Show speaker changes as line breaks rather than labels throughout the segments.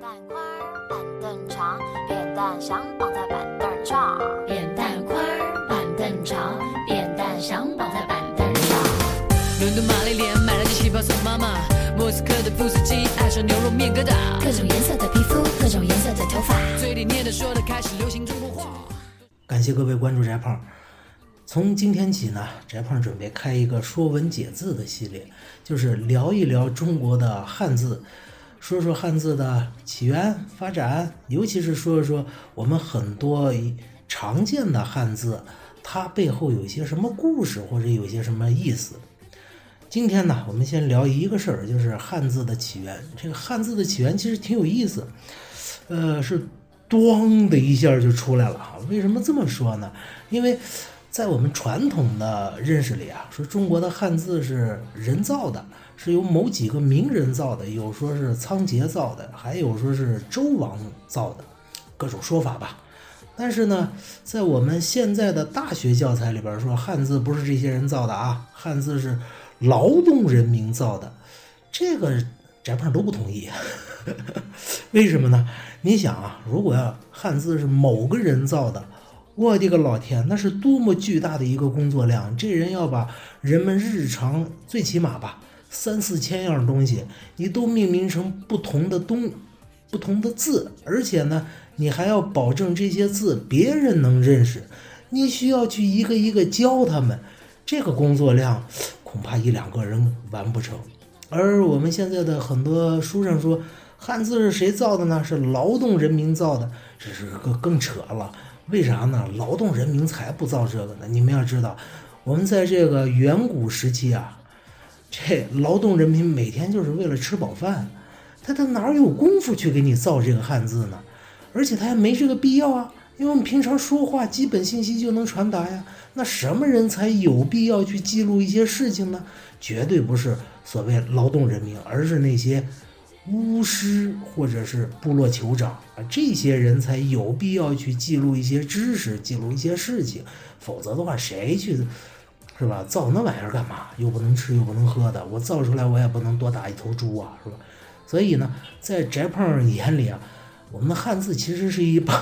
担宽儿，板凳长，扁担想绑在板凳上。
扁担宽儿，板凳长，扁担想绑在板凳上。
伦敦玛丽莲买了件旗袍送妈妈，莫斯科的布斯基爱上牛肉面疙瘩，
各种颜色的皮肤，各种颜色的头发。
嘴里念的说的开始流行中国话。
感谢各位关注翟胖。从今天起呢，翟胖准备开一个《说文解字》的系列，就是聊一聊中国的汉字，说说汉字的起源、发展，尤其是说说我们很多常见的汉字，它背后有一些什么故事，或者有些什么意思。今天呢，我们先聊一个事儿，就是汉字的起源。这个汉字的起源其实挺有意思，呃，是“咣”的一下就出来了哈。为什么这么说呢？因为在我们传统的认识里啊，说中国的汉字是人造的，是由某几个名人造的，有说是仓颉造的，还有说是周王造的，各种说法吧。但是呢，在我们现在的大学教材里边说，汉字不是这些人造的啊，汉字是劳动人民造的，这个翟胖都不同意。为什么呢？你想啊，如果要汉字是某个人造的。我的个老天，那是多么巨大的一个工作量！这人要把人们日常最起码吧三四千样东西，你都命名成不同的东、不同的字，而且呢，你还要保证这些字别人能认识，你需要去一个一个教他们，这个工作量恐怕一两个人完不成。而我们现在的很多书上说汉字是谁造的呢？是劳动人民造的，这是个更扯了。为啥呢？劳动人民才不造这个呢？你们要知道，我们在这个远古时期啊，这劳动人民每天就是为了吃饱饭，他他哪有功夫去给你造这个汉字呢？而且他还没这个必要啊，因为我们平常说话，基本信息就能传达呀。那什么人才有必要去记录一些事情呢？绝对不是所谓劳动人民，而是那些。巫师或者是部落酋长啊，这些人才有必要去记录一些知识，记录一些事情，否则的话，谁去是吧？造那玩意儿干嘛？又不能吃，又不能喝的，我造出来我也不能多打一头猪啊，是吧？所以呢，在翟胖眼里啊，我们的汉字其实是一帮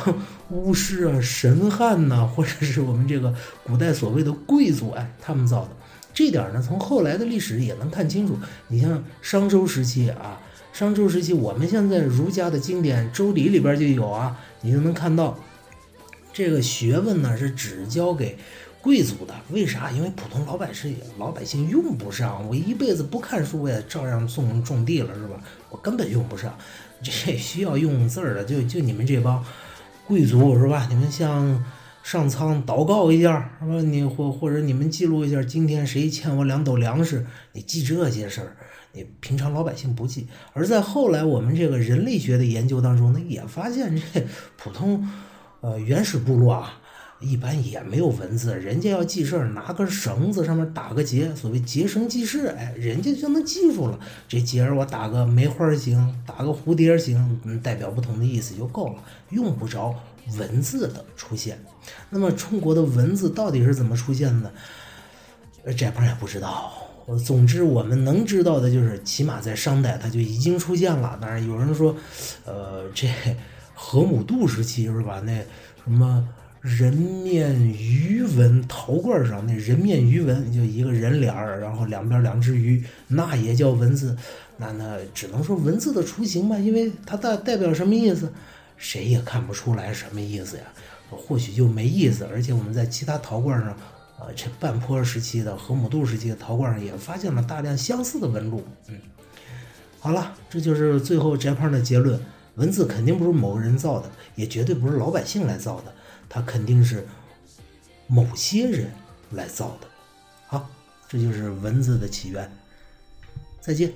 巫师啊、神汉呐，或者是我们这个古代所谓的贵族哎，他们造的。这点呢，从后来的历史也能看清楚。你像商周时期啊。商周时期，我们现在儒家的经典《周礼》里边就有啊，你就能看到，这个学问呢是只教给贵族的。为啥？因为普通老百姓老百姓用不上。我一辈子不看书，我也照样种种地了，是吧？我根本用不上。这需要用字儿的，就就你们这帮贵族，是吧？你们像上苍祷告一下，是吧？你或或者你们记录一下，今天谁欠我两斗粮食？你记这些事儿。你平常老百姓不记，而在后来我们这个人类学的研究当中呢，也发现这普通，呃原始部落啊，一般也没有文字，人家要记事儿，拿根绳子上面打个结，所谓结绳记事，哎，人家就能记住了。这结儿我打个梅花形，打个蝴蝶形，嗯，代表不同的意思就够了，用不着文字的出现。那么中国的文字到底是怎么出现的？呃，这胖也不知道。总之，我们能知道的就是，起码在商代它就已经出现了。当然，有人说，呃，这河姆渡时期是吧？那什么人面鱼纹陶罐上那人面鱼纹，就一个人脸儿，然后两边两只鱼，那也叫文字。那那只能说文字的雏形吧，因为它代代表什么意思，谁也看不出来什么意思呀。或许就没意思。而且我们在其他陶罐上。呃，这半坡时期的河姆渡时期的陶罐上也发现了大量相似的纹路。嗯，好了，这就是最后翟胖的结论：文字肯定不是某个人造的，也绝对不是老百姓来造的，它肯定是某些人来造的。好，这就是文字的起源。再见。